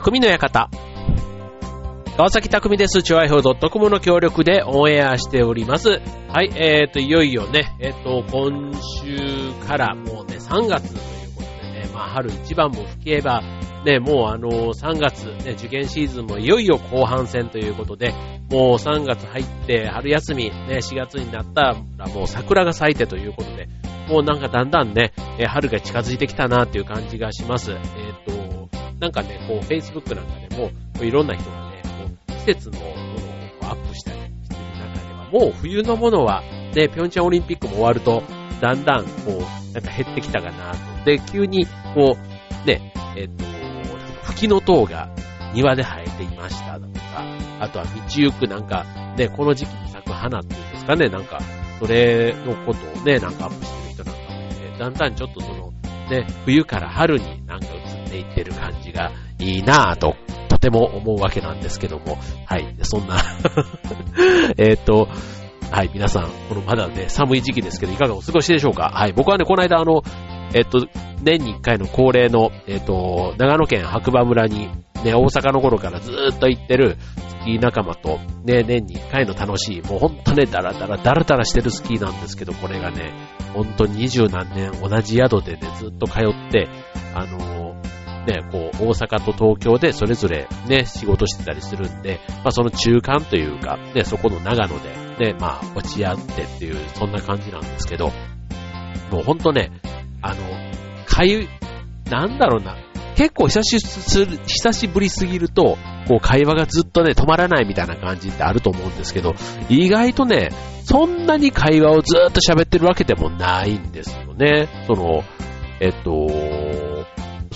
匠の館。川崎匠です。チュアイフ .com の協力でオンエアしております。はい、えーと、いよいよね、えっ、ー、と、今週からもうね、3月ということでね、まあ、春一番も吹けば、ね、もうあの3月、ね、受験シーズンもいよいよ後半戦ということで、もう3月入って春休み、ね、4月になったらもう桜が咲いてということで、もうなんかだんだんね、春が近づいてきたなっていう感じがします。えっ、ー、と、なんかね、こう Facebook なんかでも、いろんな人がね、こう季節のものをアップしたりしてる中では、もう冬のものは、ね、ピョンチャンオリンピックも終わると、だんだんこう、なんか減ってきたかなと。で、急に、こう、ね、えっ、と、吹きの塔が庭で生えていましただとか、あとは道行くなんか、ね、この時期に咲く花っていうんですかね、なんか、それのことをね、なんかアップしてる人なんかもいて、だんだんちょっとその、ね、冬から春になんか移いってる感じがいいなぁと、とても思うわけなんですけども、はい、そんな。えっと、はい、皆さん、このまだね、寒い時期ですけど、いかがお過ごしでしょうか？はい、僕はね、この間あの、えっと、年に一回の恒例の、えっと、長野県白馬村に、ね、大阪の頃からずーっと行ってるスキー仲間と、ね、年に一回の楽しい、もうほんとね、ダラダラ、ダラダラしてるスキーなんですけど、これがね、ほんと二十何年同じ宿でね、ずっと通って、あのね、こう、大阪と東京でそれぞれね、仕事してたりするんで、まあその中間というか、ね、そこの長野で、ね、まあ落ち合ってっていう、そんな感じなんですけど、もうほんとね、あの、かゆ、なんだろうな、結構久し久しぶりすぎると、こう会話がずっとね、止まらないみたいな感じってあると思うんですけど、意外とね、そんなに会話をずっと喋ってるわけでもないんですよね。その、えっと、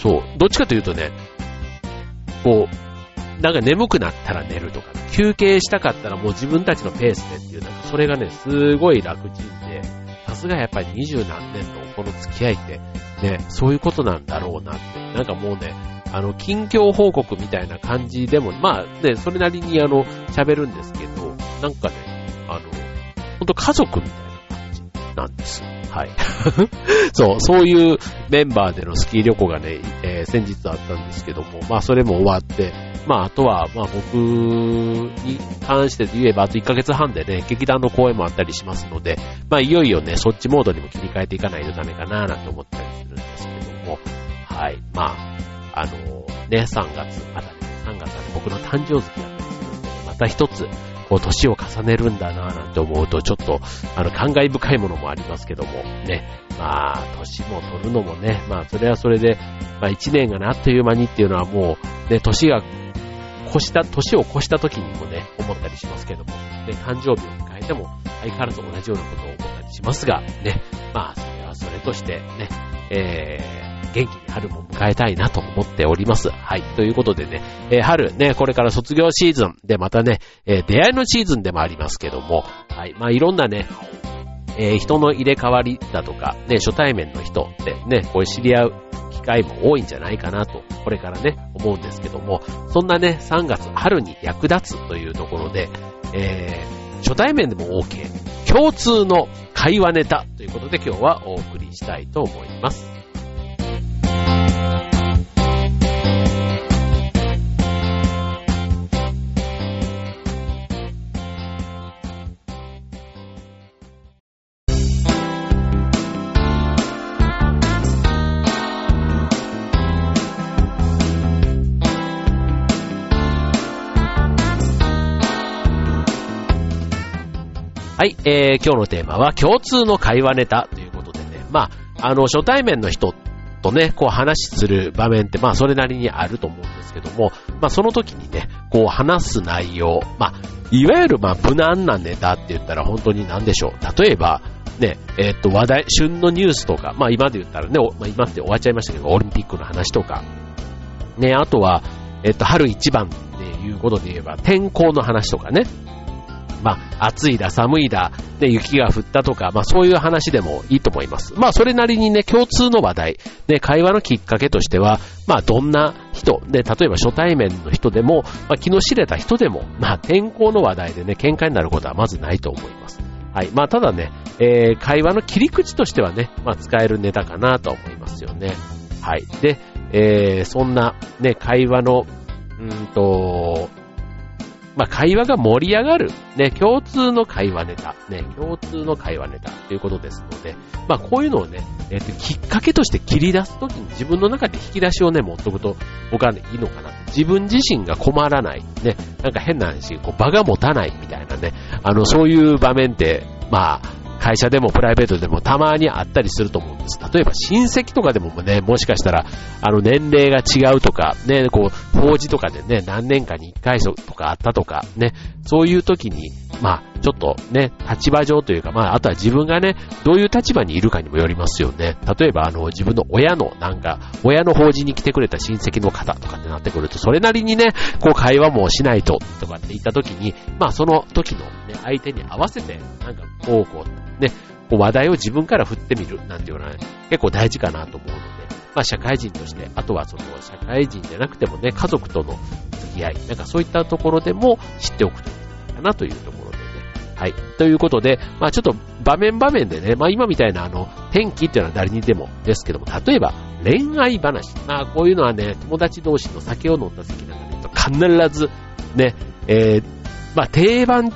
そう、どっちかというとね、こう、なんか眠くなったら寝るとか、休憩したかったらもう自分たちのペースでっていう、なんかそれがね、すごい楽ちんで、さすがやっぱり二十何年のこの付き合いって、ね、そういうことなんだろうなって。なんかもうね、あの、近況報告みたいな感じでも、まあね、それなりにあの、喋るんですけど、なんかね、あの、ほんと家族みたいななんです。はい。そう、そういうメンバーでのスキー旅行がね、えー、先日あったんですけども、まあそれも終わって、まああとは、まあ僕に関して言えばあと1ヶ月半でね、劇団の公演もあったりしますので、まあいよいよね、そっちモードにも切り替えていかないとダメかななんて思ったりするんですけども、はい。まあ、あのね、3月、またね、3月はね、僕の誕生月だったりするんで、また一つ、こう、年を重ねるんだなぁなんて思うと、ちょっと、あの、感慨深いものもありますけども、ね。まあ、年も取るのもね、まあ、それはそれで、まあ、一年がね、あっという間にっていうのはもう、ね、年が、越した、年を越した時にもね、思ったりしますけども、ね、誕生日を迎えても、相変わらず同じようなことを思ったりしますが、ね、まあ、それはそれとして、ね、えー、元気に春も迎えたいなと思っております。はい。ということでね、えー、春ね、これから卒業シーズンでまたね、えー、出会いのシーズンでもありますけども、はい。まあ、いろんなね、えー、人の入れ替わりだとか、ね、初対面の人ってね、こう知り合う機会も多いんじゃないかなと、これからね、思うんですけども、そんなね、3月春に役立つというところで、えー、初対面でも OK、共通の会話ネタということで今日はお送りしたいと思います。はい、えー、今日のテーマは共通の会話ネタということでね、まあ、あの、初対面の人とね、こう話する場面って、まあ、それなりにあると思うんですけども、まあ、その時にね、こう話す内容、まあ、いわゆる、まあ、無難なネタって言ったら本当に何でしょう。例えば、ね、えー、っと、話題、旬のニュースとか、まあ、今で言ったらね、まあ、今って終わっちゃいましたけど、オリンピックの話とか、ね、あとは、えっと、春一番っていうことで言えば、天候の話とかね、まあ、暑いだ、寒いだ、ね、雪が降ったとか、まあ、そういう話でもいいと思います。まあ、それなりにね、共通の話題、ね、会話のきっかけとしては、まあ、どんな人、ね、例えば初対面の人でも、まあ、気の知れた人でも、まあ、天候の話題でね、喧嘩になることはまずないと思います。はい。まあ、ただね、えー、会話の切り口としてはね、まあ、使えるネタかなと思いますよね。はい。で、えー、そんな、ね、会話のうんと、まあ、会話が盛り上がる、ね、共通の会話ネタ、ね、共通の会話ネタ。ということですので、まあ、こういうのをね、えっ、と、きっかけとして切り出すときに自分の中で引き出しをね、持っとくと、僕はね、いいのかな。自分自身が困らない、ね、なんか変な話、こう、場が持たないみたいなね、あの、そういう場面って、まあ、会社でもプライベートでもたまにあったりすると思うんです。例えば親戚とかでもね、もしかしたら、あの年齢が違うとか、ね、こう、法事とかでね、何年かに一回とかあったとか、ね、そういう時に、まあ、ちょっとね、立場上というか、まあ、あとは自分がね、どういう立場にいるかにもよりますよね。例えば、あの、自分の親の、なんか、親の法事に来てくれた親戚の方とかってなってくると、それなりにね、こう会話もしないと、とかって言った時に、まあ、その時のね、相手に合わせて、なんか、こう、こう、ね、こう話題を自分から振ってみるなんていうのは、ね、結構大事かなと思うので、まあ社会人として、あとはその社会人じゃなくてもね、家族との付き合い、なんかそういったところでも知っておくといいかなというところ。はい。ということで、まあちょっと場面場面でね、まあ今みたいなあの、天気っていうのは誰にでもですけども、例えば恋愛話。まあこういうのはね、友達同士の酒を飲んだ席なんかで必ずね、えー、まあ定番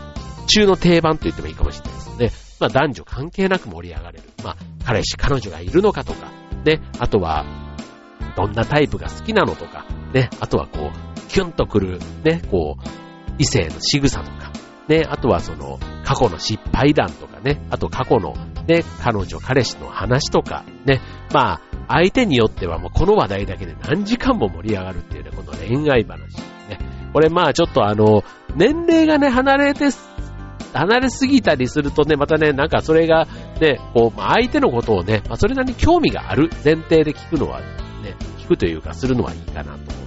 中の定番と言ってもいいかもしれないですね。まあ男女関係なく盛り上がれる。まあ彼氏、彼女がいるのかとか、ね、あとは、どんなタイプが好きなのとか、ね、あとはこう、キュンとくる、ね、こう、異性の仕草とか、ね、あとはその、過去の失敗談とかね、あと過去の、ね、彼女、彼氏の話とか、ね、まあ、相手によってはもうこの話題だけで何時間も盛り上がるっていうね、この恋愛話。ね。これまあちょっとあの、年齢がね、離れて離れすぎたりするとね、またね、なんかそれがね、こう、まあ、相手のことをね、まあ、それなりに興味がある前提で聞くのはね、聞くというかするのはいいかなと思う。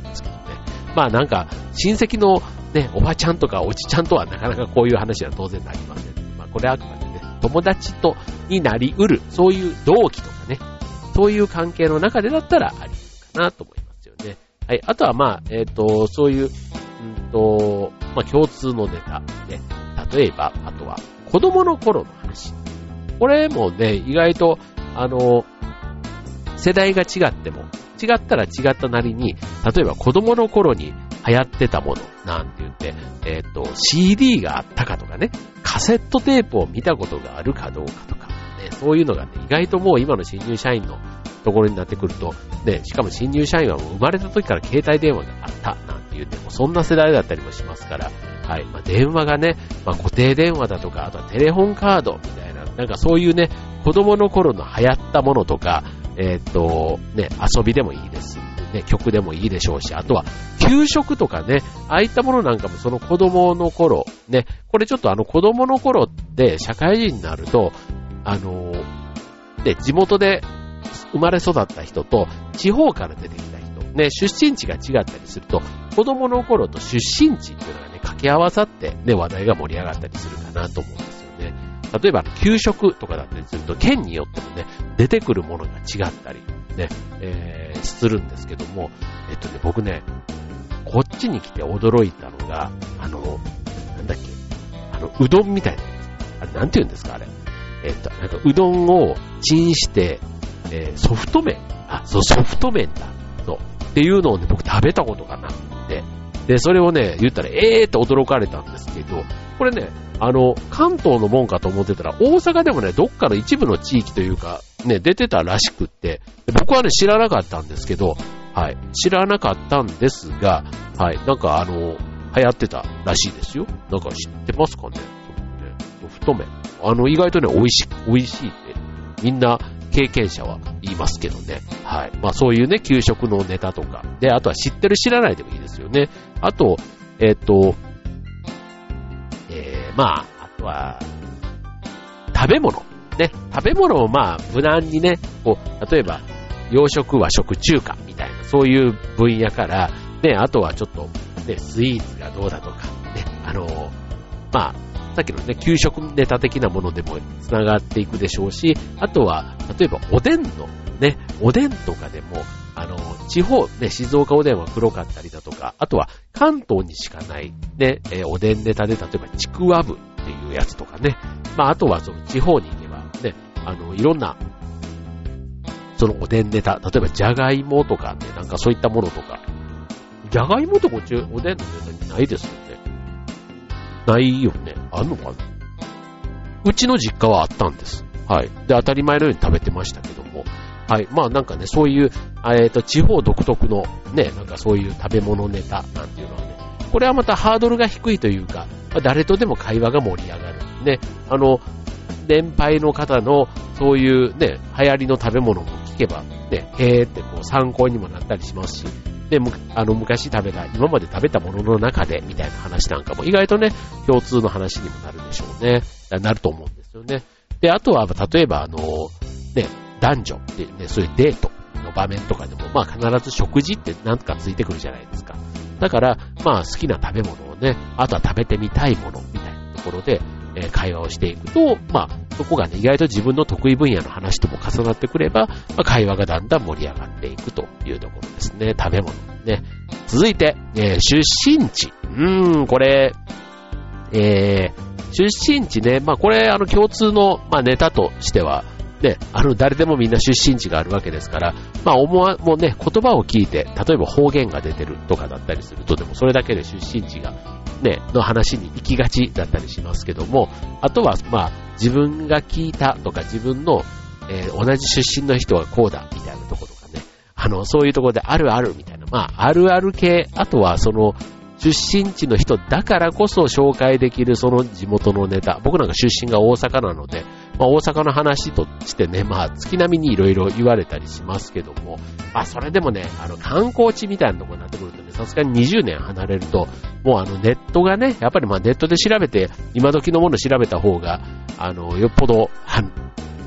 まあなんか、親戚のね、おばちゃんとかおじちゃんとはなかなかこういう話は当然なりません。まあこれはあくまでね、友達と、になりうる、そういう同期とかね、そういう関係の中でだったらありかなと思いますよね。はい。あとはまあ、えっ、ー、と、そういう、うんと、まあ共通のネタ、ね、例えば、あとは、子供の頃の話。これもね、意外と、あの、世代が違っても、違ったら違ったなりに、例えば子供の頃に流行ってたもの、なんて言って、えっ、ー、と、CD があったかとかね、カセットテープを見たことがあるかどうかとか、ね、そういうのがね、意外ともう今の新入社員のところになってくると、ね、しかも新入社員はもう生まれた時から携帯電話があった、なんて言っても、そんな世代だったりもしますから、はい。まあ、電話がね、まあ、固定電話だとか、あとはテレホンカードみたいな、なんかそういうね、子供の頃の流行ったものとか、えー、っと、ね、遊びでもいいです。ね、曲でもいいでしょうし、あとは、給食とかね、ああいったものなんかもその子供の頃、ね、これちょっとあの子供の頃って社会人になると、あの、で、地元で生まれ育った人と地方から出てきた人ね、出身地が違ったりすると、子供の頃と出身地っていうのがね、掛け合わさって、ね、話題が盛り上がったりするかなと思うんです。例えば、給食とかだったりすると、県によってもね、出てくるものが違ったり、ね、えー、するんですけども、えっとね、僕ね、こっちに来て驚いたのが、あの、なんだっけ、あの、うどんみたいなやつ。あれ、なんて言うんですか、あれ。えっと、なんか、うどんをチンして、えー、ソフト麺。あ、そう、ソフト麺だ。そう。っていうのをね、僕食べたことがなく、で、それをね、言ったら、えーって驚かれたんですけど、これね、あの、関東のもんかと思ってたら、大阪でもね、どっかの一部の地域というか、ね、出てたらしくって、僕はね、知らなかったんですけど、はい、知らなかったんですが、はい、なんかあの、流行ってたらしいですよ。なんか知ってますかね？そね、太麺。あの、意外とね、美味しい、美味しいって、みんな経験者は言いますけどね。はい。まあそういうね、給食のネタとか。で、あとは知ってる知らないでもいいですよね。あと、えっ、ー、と、えー、まあ、あとは、食べ物。ね。食べ物をまあ、無難にね、こう、例えば、洋食和食中華みたいな、そういう分野から、ね、あとはちょっと、ね、スイーツがどうだとか、ね、あの、まあ、さっきのね、給食ネタ的なものでも繋がっていくでしょうし、あとは、例えばおでんの、ね、おでんとかでも、あの、地方、ね、静岡おでんは黒かったりだとか、あとは関東にしかない、ね、えー、おでんネタで、例えばちくわぶっていうやつとかね、まあ、あとはその地方に行けば、ね、あの、いろんな、そのおでんネタ、例えばじゃがいもとかね、なんかそういったものとか、じゃがいもとこっちおでんのネタにないですよね。ないよね。あんのかな？うちの実家はあったんです。はい。で、当たり前のように食べてましたけども。はい。まあなんかね、そういう、えっ、ー、と、地方独特のね、なんかそういう食べ物ネタなんていうのはね、これはまたハードルが低いというか、誰とでも会話が盛り上がる。ね、あの、年配の方のそういうね、流行りの食べ物も聞けば、ね、へーってこう参考にもなったりしますし、で、あの、昔食べた、今まで食べたものの中で、みたいな話なんかも意外とね、共通の話にもなるでしょうね。なると思うんですよね。で、あとは、例えば、あの、ね、男女ってね、そういうデートの場面とかでも、まあ必ず食事ってなんかついてくるじゃないですか。だから、まあ好きな食べ物をね、あとは食べてみたいものみたいなところで、えー、会話をしていくと、まあそこがね、意外と自分の得意分野の話とも重なってくれば、まあ、会話がだんだん盛り上がっていくというところですね。食べ物ね。続いて、えー、出身地。うーん、これ、えー、出身地ね、まあこれあの共通の、まあ、ネタとしては、ね、あの誰でもみんな出身地があるわけですから、まあ思わ、もうね、言葉を聞いて、例えば方言が出てるとかだったりすると、でもそれだけで出身地が、ね、の話に行きがちだったりしますけども、あとは、まあ自分が聞いたとか自分の、えー、同じ出身の人がこうだみたいなところとかね、あの、そういうところであるあるみたいな、まああるある系、あとはその、出身地の人だからこそ紹介できるその地元のネタ。僕なんか出身が大阪なので、まあ、大阪の話としてね、まあ月並みにいろいろ言われたりしますけども、まあそれでもね、あの観光地みたいなとこになってくるとね、さすがに20年離れると、もうあのネットがね、やっぱりまあネットで調べて、今時のもの調べた方が、あの、よっぽど、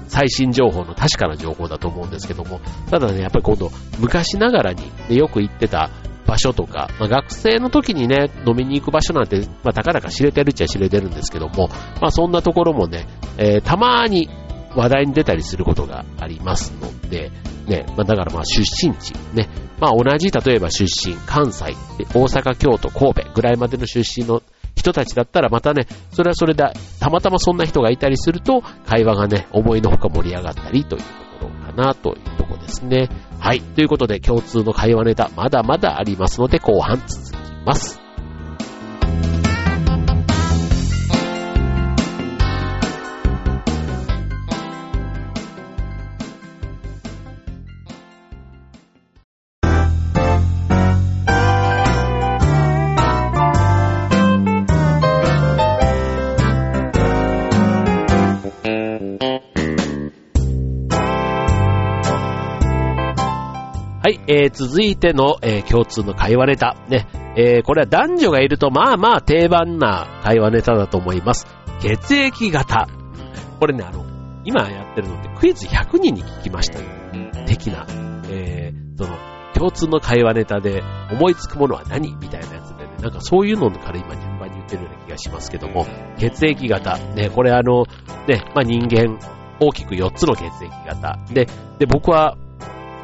最新情報の確かな情報だと思うんですけども、ただね、やっぱり今度、昔ながらに、ね、よく行ってた場所とか、まあ、学生の時にね、飲みに行く場所なんて、まあ、たかだか知れてるっちゃ知れてるんですけども、まあ、そんなところもね、えー、たまに話題に出たりすることがありますので、ね、まあ、だからまあ出身地、ね、まあ同じ例えば出身、関西、大阪、京都、神戸ぐらいまでの出身の人たちだったらまたね、それはそれでたまたまそんな人がいたりすると、会話がね、思いのほか盛り上がったりというところかなというところですね。はい。ということで、共通の会話ネタ、まだまだありますので、後半続きます。えー、続いての、えー、共通の会話ネタ。ね。えー、これは男女がいると、まあまあ定番な会話ネタだと思います。血液型。これね、あの、今やってるのってクイズ100人に聞きました的な、えー、その、共通の会話ネタで思いつくものは何？みたいなやつでね、なんかそういうのから今順番に言ってるような気がしますけども、血液型。ね、これあの、ね、まあ人間、大きく4つの血液型。で、で、僕は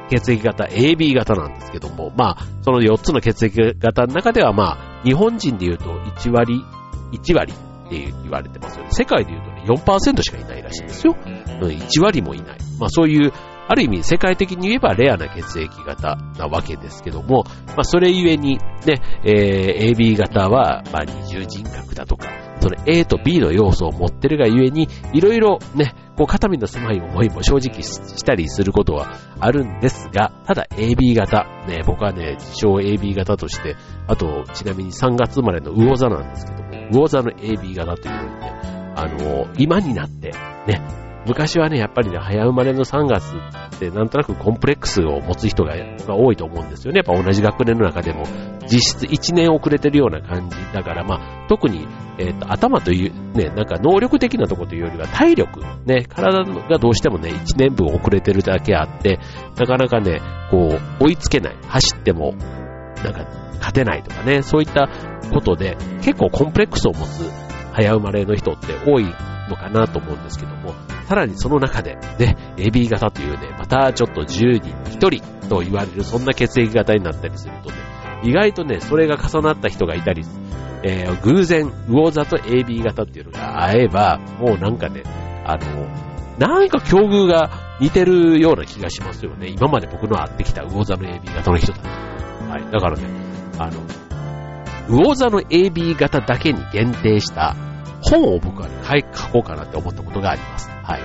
血液型 AB 型なんですけども、まあ、その4つの血液型の中では、まあ、日本人で言うと1割、1割って言われてますよね。世界で言うとね、4%しかいないらしいんですよ。うん、1割もいない。まあ、そういう、ある意味世界的に言えばレアな血液型なわけですけども、まあ、それゆえに、ね、えー、AB 型は、まあ、二重人格だとか、その A と B の要素を持ってるがゆえに、いろいろね、こう肩身の狭い思いも正直したりすることはあるんですが、ただ AB 型、ね、僕はね、自称 AB 型として、あと、ちなみに3月生まれの魚座なんですけども、魚座の AB 型というのにね、あの、今になって、ね、昔はね、やっぱりね、早生まれの3月ってなんとなくコンプレックスを持つ人がが多いと思うんですよね。やっぱ同じ学年の中でも実質1年遅れてるような感じだから、まあ、特に、えっ、と、頭という、ね、なんか能力的なところというよりは体力、ね、体がどうしてもね、1年分遅れてるだけあって、なかなかね、こう、追いつけない。走っても、なんか、勝てないとかね、そういったことで、結構コンプレックスを持つ早生まれの人って多いのかなと思うんですけども、さらにその中で、ね、AB 型というね、またちょっと10人に1人と言われる、そんな血液型になったりするとね、意外とね、それが重なった人がいたり、えー、偶然、魚座と AB 型っていうのが合えば、もうなんかね、あの、なんか境遇が似てるような気がしますよね。今まで僕の会ってきた魚座の AB 型の人たち。はい。だからね、あの、魚座の AB 型だけに限定した本を僕はね、書こうかなって思ったことがあります。はい。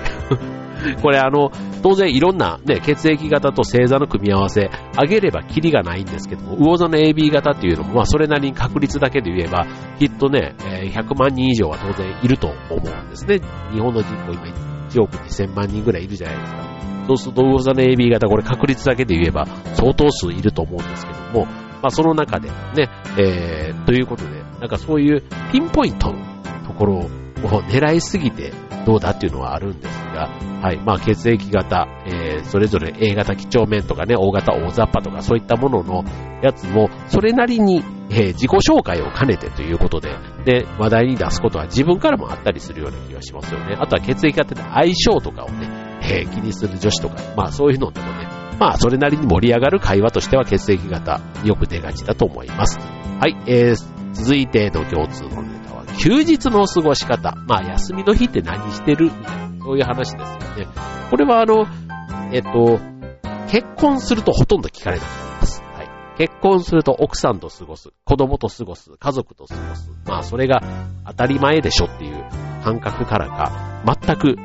これあの、当然いろんなね、血液型と星座の組み合わせ、上げればキリがないんですけども、魚座の AB 型っていうのも、まあそれなりに確率だけで言えば、きっとね、100万人以上は当然いると思うんですね。日本の人口今1億2000万人ぐらいいるじゃないですか。そうすると魚座の AB 型、これ確率だけで言えば相当数いると思うんですけども、まあその中でね、えー、ということで、なんかそういうピンポイントのところを狙いすぎてどうだっていうのはあるんですが、はい。まあ、血液型、えー、それぞれ A 型几帳面とかね、O 型大雑把とかそういったもののやつも、それなりに、えー、自己紹介を兼ねてということで、で、話題に出すことは自分からもあったりするような気がしますよね。あとは血液型で相性とかをね、えー、気にする女子とか、まあそういうのでもね、まあそれなりに盛り上がる会話としては血液型、よく出がちだと思います。はい、えー、続いての共通の、休日の過ごし方。まあ休みの日って何してる？みたいなそういう話ですよね。これはあの、えっと、結婚するとほとんど聞かれなくなります。はい。結婚すると奥さんと過ごす、子供と過ごす、家族と過ごす。まあそれが当たり前でしょっていう感覚からか、全く、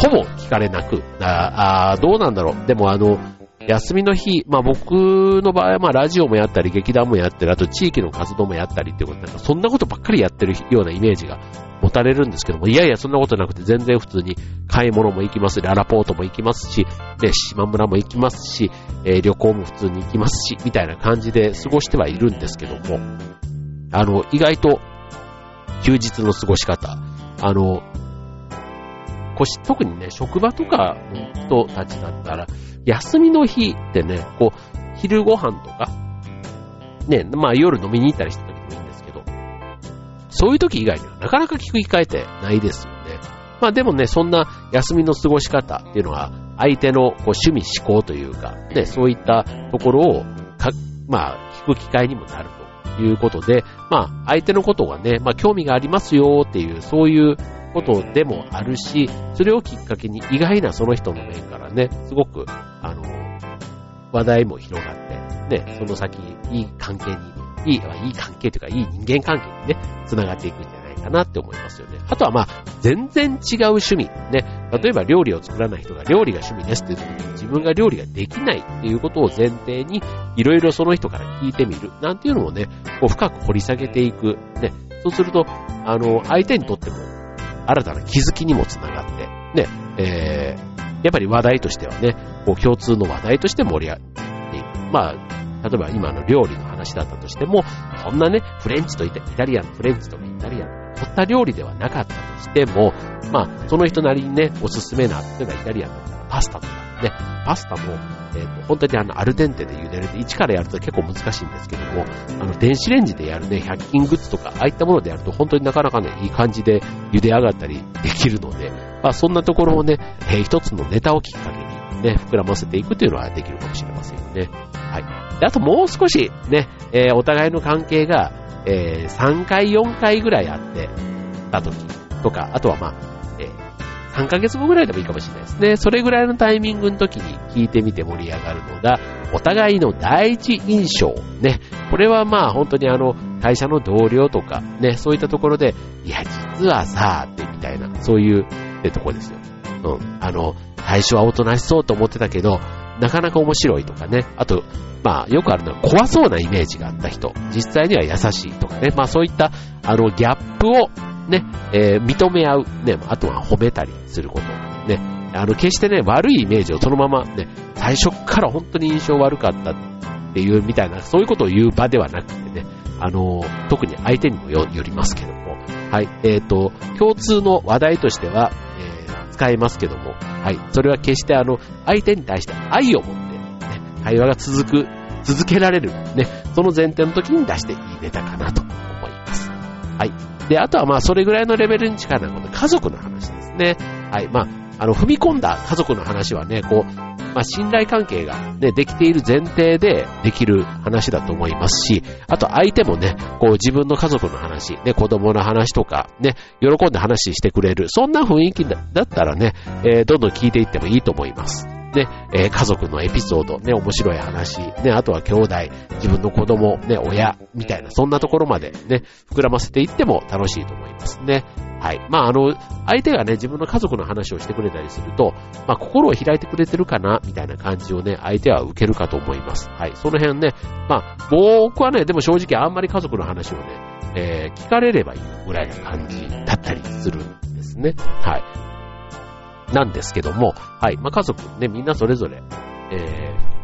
ほぼ聞かれなく、ああどうなんだろう。でもあの、休みの日、まあ僕の場合はまあラジオもやったり、劇団もやってる、あと地域の活動もやったりっていうこと、なんかそんなことばっかりやってるようなイメージが持たれるんですけども、いやいやそんなことなくて全然普通に買い物も行きますし、ララポートも行きますし、で、島村も行きますし、えー、旅行も普通に行きますし、みたいな感じで過ごしてはいるんですけども、あの、意外と休日の過ごし方、あの、特にね、職場とかの人たちだったら、休みの日ってね、こう、昼ご飯とか、ね、まあ夜飲みに行ったりした時もいいんですけど、そういう時以外にはなかなか聞く機会ってないですよね。まあでもね、そんな休みの過ごし方っていうのは、相手のこう趣味思考というか、ね、そういったところをか、まあ、聞く機会にもなるということで、まあ、相手のことがね、まあ、興味がありますよっていう、そういうことでもあるし、それをきっかけに意外なその人の面からね、すごく、あの、話題も広がって、ね、その先、いい関係に、いい、いい関係というか、いい人間関係にね、繋がっていくんじゃないかなって思いますよね。あとはまあ、全然違う趣味。ね、例えば料理を作らない人が料理が趣味ですっていう時に自分が料理ができないっていうことを前提に、いろいろその人から聞いてみる。なんていうのもね、こう深く掘り下げていく。ね、そうすると、あの、相手にとっても新たな気づきにもつながって、ね、えー、やっぱり話題としてはね、こう共通の話題として盛り上がっていく。まあ、例えば今の料理の話だったとしても、そんなね、フレンチとイタリアン、フレンチとかイタリアン、凝った料理ではなかったとしても、まあ、その人なりにね、おすすめな、例えばイタリアンだったらパスタとかね、パスタも、えっ、ー、と、本当にあの、アルデンテで茹でるで、一からやると結構難しいんですけども、あの、電子レンジでやるね、100均グッズとか、ああいったものでやると本当になかなかね、いい感じで茹で上がったりできるので、まあ、そんなところをね、えー、一つのネタをきっかけにね、膨らませていくというのはできるかもしれませんよね。はい。あともう少しね、えー、お互いの関係が、えー、3回、4回ぐらいあってた時とか、あとはまあ、3ヶ月後ぐらいでもいいかもしれないですね。それぐらいのタイミングの時に聞いてみて盛り上がるのが、お互いの第一印象。ね。これはまあ本当にあの、会社の同僚とか、ね、そういったところで、いや、実はさ、ってみたいな、そういう、ってとこですよ。うん。あの、最初はおとなしそうと思ってたけど、なかなか面白いとかね。あと、まあ、よくあるのは怖そうなイメージがあった人。実際には優しいとかね。まあそういった、あの、ギャップをね、えー、認め合う、ね、あとは褒めたりすること、ね、あの、決してね、悪いイメージをそのままね、最初から本当に印象悪かったっていうみたいな、そういうことを言う場ではなくてね、あの、特に相手にもよりますけど、はい、えっ、ー、と、共通の話題としては、えー、使えますけども、はい、それは決してあの、相手に対して愛を持って、ね、会話が続く、続けられる、ね、その前提の時に出していいネタかなと思います。はい。で、あとはまあ、それぐらいのレベルに近いのは、家族の話ですね。はい。まあ、あの、踏み込んだ家族の話はね、こう、まあ、信頼関係がね、できている前提でできる話だと思いますし、あと相手もね、こう自分の家族の話、ね、子供の話とか、ね、喜んで話してくれる、そんな雰囲気だったらね、えー、どんどん聞いていってもいいと思います。ね、えー、家族のエピソード、ね、面白い話、ね、あとは兄弟、自分の子供、ね、親、みたいな、そんなところまでね、膨らませていっても楽しいと思いますね。はい。まあ、あの、相手がね、自分の家族の話をしてくれたりすると、まあ、心を開いてくれてるかな、みたいな感じをね、相手は受けるかと思います。はい。その辺ね、まあ、僕はね、でも正直あんまり家族の話をね、えー、聞かれればいいぐらいな感じだったりするんですね。はい。なんですけども、はい。まあ、家族ね、みんなそれぞれ、えー、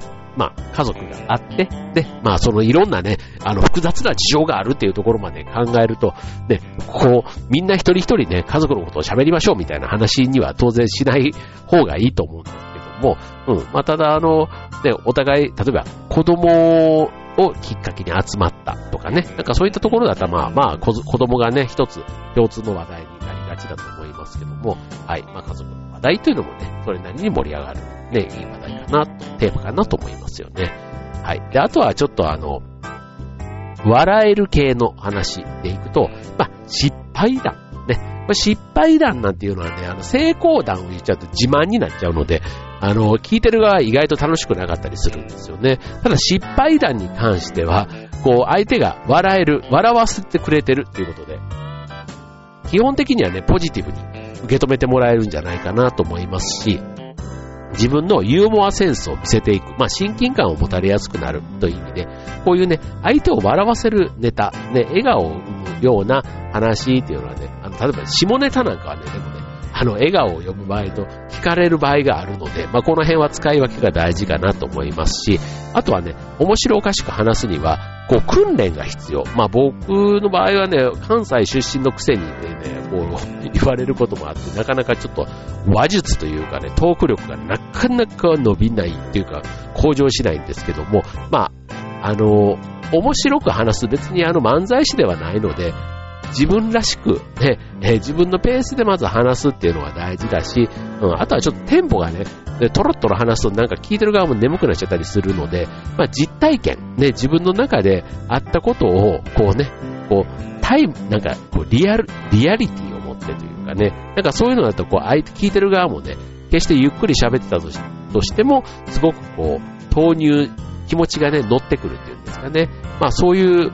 家族があって、で、まあ、そのいろんなね、あの、複雑な事情があるっていうところまで考えると、ね、こう、みんな一人一人ね、家族のことを喋りましょうみたいな話には当然しない方がいいと思うんですけども、うん、まあ、ただ、あの、ね、お互い、例えば、子供をきっかけに集まったとかね、なんかそういったところだったら、まあまあ、子供がね、一つ共通の話題になりがちだと思いますけども、はい、まあ家族の話題というのもね、それなりに盛り上がる、ね、いい話題かな、テーマかなと思いますよね。はい。で、あとはちょっとあの、笑える系の話でいくと、まあ、失敗談。ね。失敗談なんていうのはね、あの、成功談を言っちゃうと自慢になっちゃうので、あの、聞いてる側は意外と楽しくなかったりするんですよね。ただ失敗談に関しては、こう、相手が笑える、笑わせてくれてるっていうことで、基本的にはね、ポジティブに受け止めてもらえるんじゃないかなと思いますし、自分のユーモアセンスを見せていく、まあ、親近感を持たれやすくなる。という意味で、こういうね、相手を笑わせるネタ、ね、笑顔を生むような話っていうのはね、あの、例えば下ネタなんかはね、あの、笑顔を読む場合と聞かれる場合があるので、まあ、この辺は使い分けが大事かなと思いますし、あとはね、面白おかしく話すには、こう、訓練が必要。まあ、僕の場合はね、関西出身のくせにね、こう、言われることもあって、なかなかちょっと話術というかね、トーク力がなかなか伸びないっていうか、向上しないんですけども、まあ、あの、面白く話す別にあの漫才師ではないので、自分らしく、ね、えー、自分のペースでまず話すっていうのが大事だし、うん、あとはちょっとテンポがね、で、トロットロ話すとなんか聞いてる側も眠くなっちゃったりするので、まあ実体験、ね、自分の中であったことを、こうね、こう、タイム、なんか、こう、リアル、リアリティを持ってというかね、なんかそういうのだと、こう、相手、聞いてる側もね、決してゆっくり喋ってたとしとしても、すごくこう、投入、気持ちがね、乗ってくるっていうんですかね。まあそういう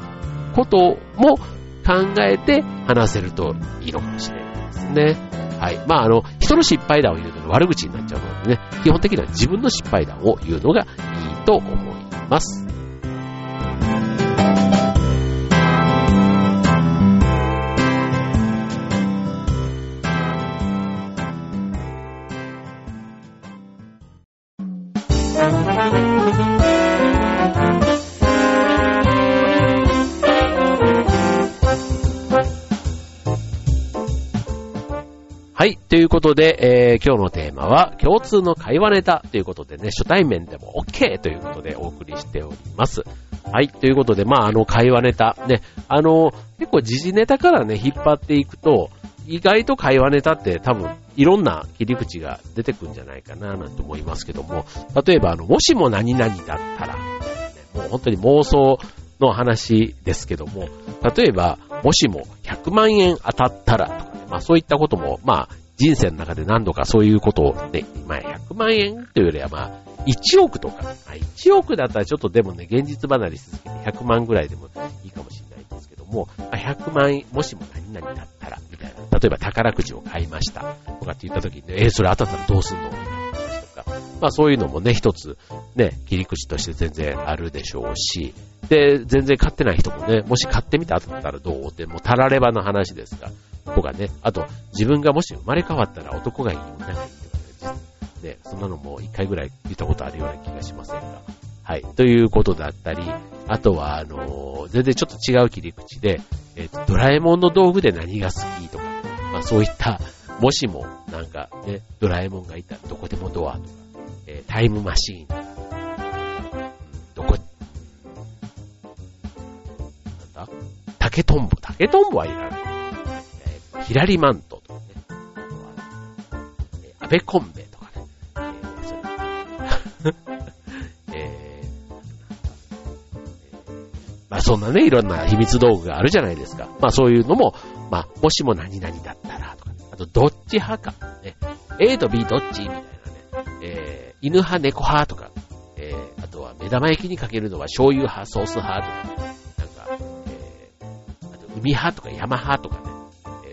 ことも考えて話せるといいのかもしれないですね。はい。まあ、あの、人の失敗談を言うの悪口になっちゃうのでね、基本的には自分の失敗談を言うのがいいと思います。はい。ということで、えー、今日のテーマは、共通の会話ネタということでね、初対面でも OK ということでお送りしております。はい。ということで、まあ、あの、会話ネタ、ね、あの、結構時事ネタからね、引っ張っていくと、意外と会話ネタって多分、いろんな切り口が出てくるんじゃないかな、なんて思いますけども、例えば、あの、もしも何々だったら、ね、もう本当に妄想の話ですけども、例えば、もしも100万円当たったらとかまあそういったことも、まあ人生の中で何度かそういうことをね、まあ100万円というよりはまあ1億とか、まあ、1億だったらちょっとでもね、現実離れし続けて100万ぐらいでもいいかもしれないんですけども、まあ、100万円、もしも何々だったら、みたいな。例えば宝くじを買いました。とかって言った時に、ね、えー、それ当たったらどうすんの？みたいな話とか。まあそういうのもね、一つ、ね、切り口として全然あるでしょうし、で、全然買ってない人もね、もし買ってみて当たったらどう？って、もうたらればの話ですが、とかね、あと、自分がもし生まれ変わったら男がいい、女がいいとかね、ね、そんなのも一回ぐらい言ったことあるような気がしませんが。はい。ということだったり、あとは、あのー、全然ちょっと違う切り口で、えっ、ー、と、ドラえもんの道具で何が好きとか、まあそういった、もしも、なんかね、ドラえもんがいたらどこでもドアとか、えー、タイムマシーンとか、どこ、なんだ？竹とんぼ。竹とんぼはいらない。ヒラリマントとかね、あとは、えー、アベコンベとかね、えー、えまあそんなね、いろんな秘密道具があるじゃないですか。まあそういうのも、まあ、もしも何々だったらとか、あとどっち派か、ね、A と B どっちみたいなね、え犬派、猫派とか、えー、あとは目玉焼きにかけるのは醤油派、ソース派とか、ね。なんか、えー、あと海派とか山派とか、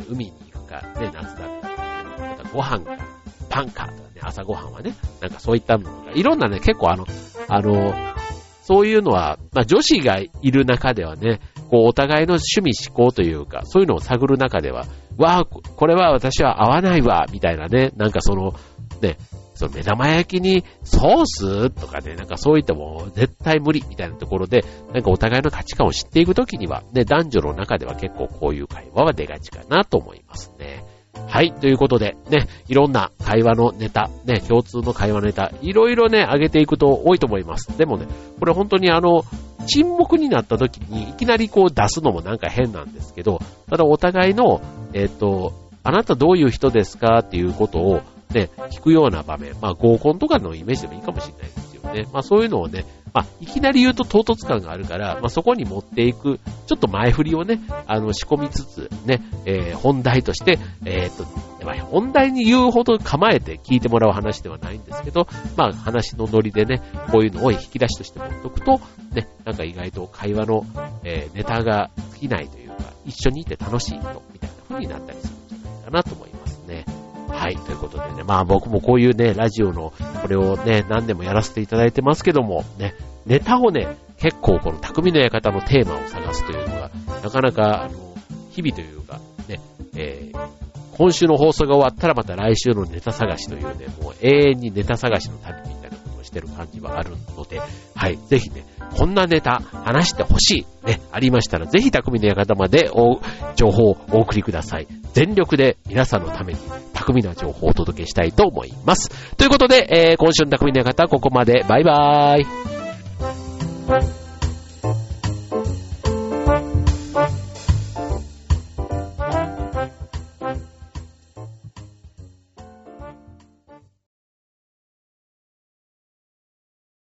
海に行くか、ね、夏だったら、またご飯か、パンかとかね、朝ご飯はね、なんかそういったのが、いろんなね、結構あの、あの、そういうのは、まあ女子がいる中ではね、こうお互いの趣味思考というか、そういうのを探る中では、わあ、これは私は合わないわ、みたいなね、なんかその、ね、その目玉焼きにソースとかね、なんかそういったも絶対無理みたいなところで、なんかお互いの価値観を知っていくときには、ね、男女の中では結構こういう会話は出がちかなと思いますね。はい、ということで、ね、いろんな会話のネタ、ね、共通の会話のネタ、いろいろね、上げていくと多いと思います。でもね、これ本当にあの、沈黙になった時にいきなりこう出すのもなんか変なんですけど、ただお互いの、えっ、ー、と、あなたどういう人ですかっていうことをね、聞くような場面、まあ合コンとかのイメージでもいいかもしれないですよね。まあそういうのをね、まあいきなり言うと唐突感があるから、まあそこに持っていく、ちょっと前振りをね、あの仕込みつつ、ね、えー、本題として、えー、っと、まあ、本題に言うほど構えて聞いてもらう話ではないんですけど、まあ話のノリでね、こういうのを引き出しとして持っとくと、ね、なんか意外と会話の、えー、ネタが尽きないというか、一緒にいて楽しい人みたいな風になったりするんじゃないかなと思います。はい、ということでね、まあ僕もこういうね、ラジオの、これをね、何でもやらせていただいてますけども、ね、ネタをね、結構この匠の館のテーマを探すというのが、なかなか、あの、日々というか、ね、えー、今週の放送が終わったらまた来週のネタ探しというね、もう永遠にネタ探しの旅みたいなことをしてる感じはあるので、はい、ぜひね、こんなネタ話してほしい、ね、ありましたら、ぜひ匠の館までお情報をお送りください。全力で皆さんのために巧みな情報をお届けしたいと思います。ということで、えー、今週の匠の館ここまで。バイバーイ。